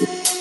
Bye.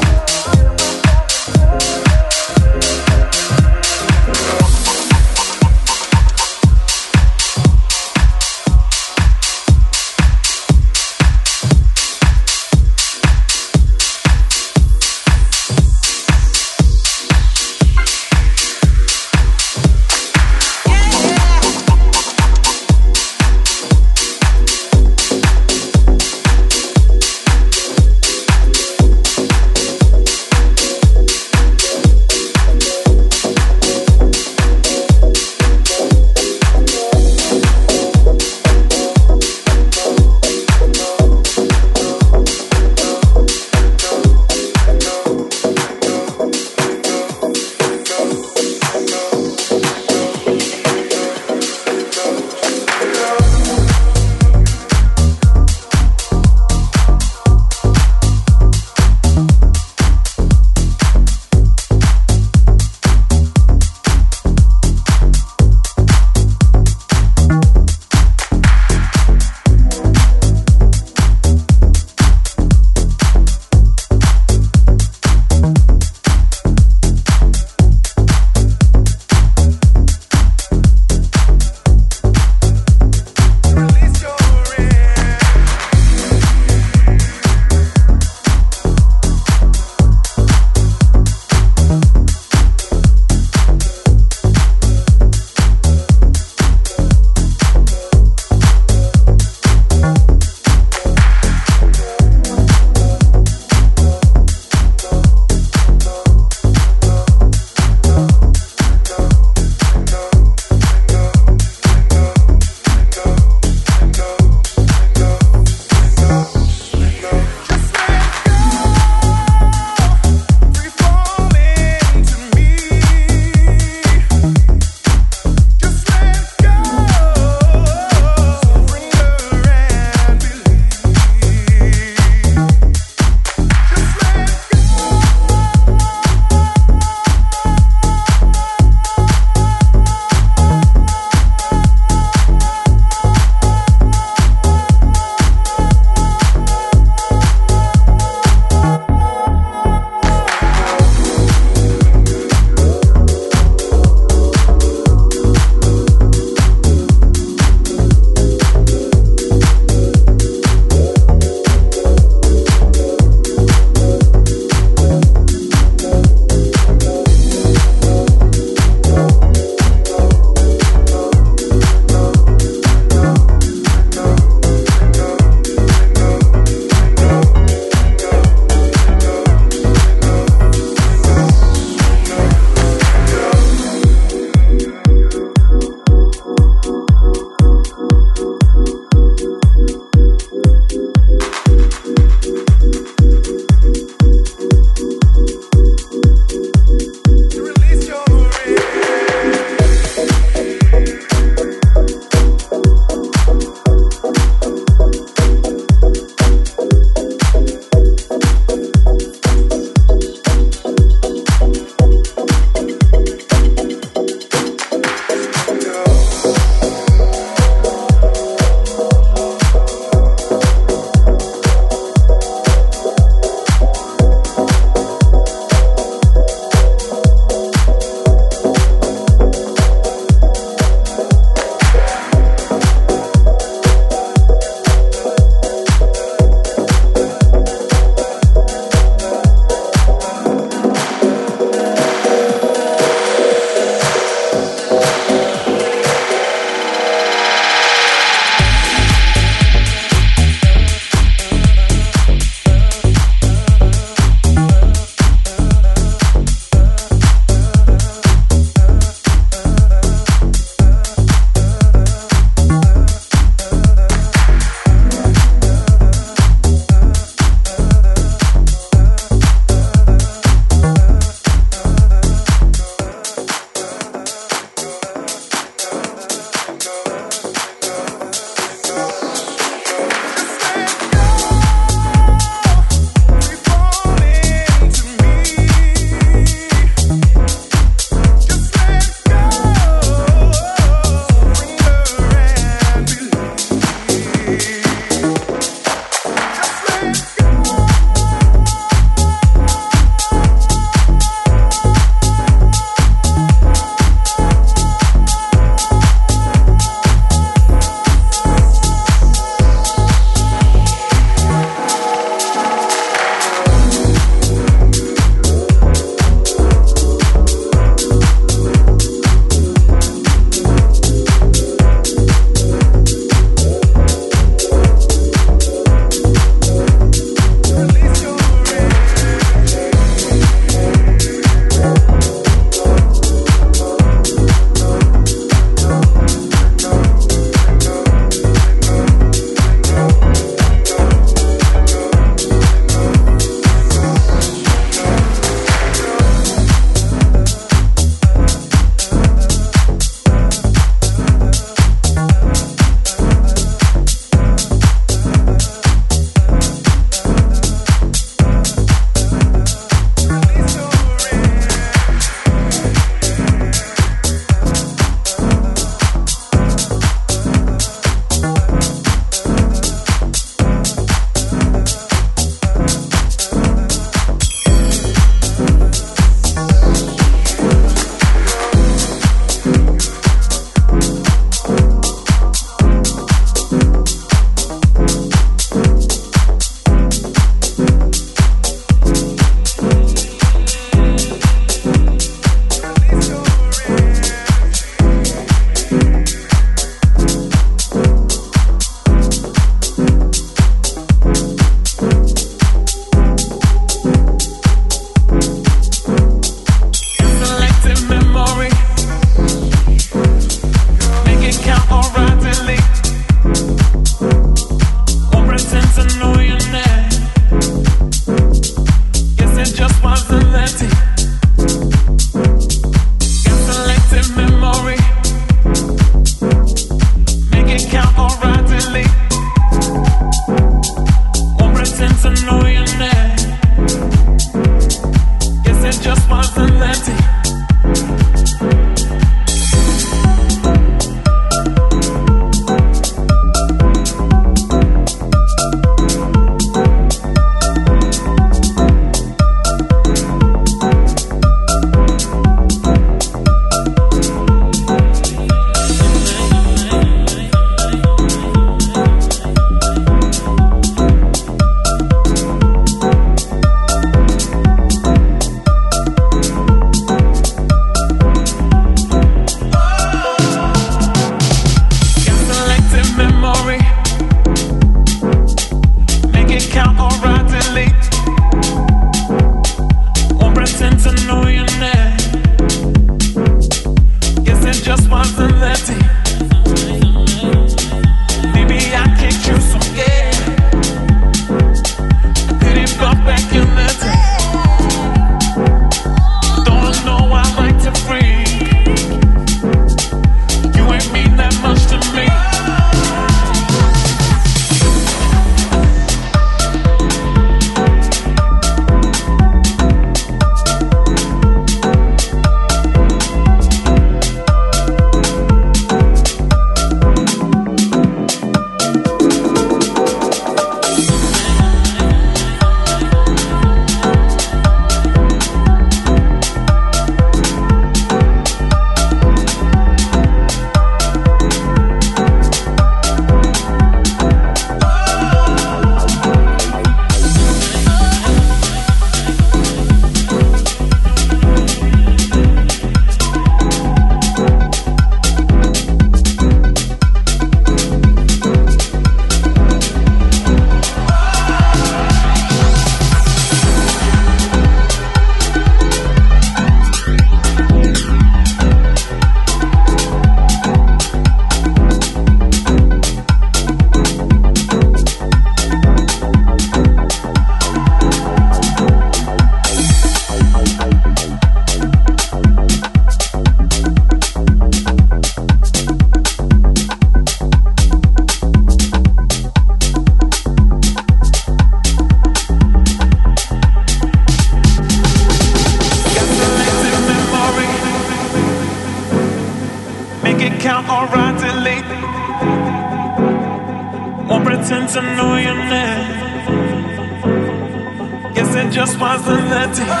identity.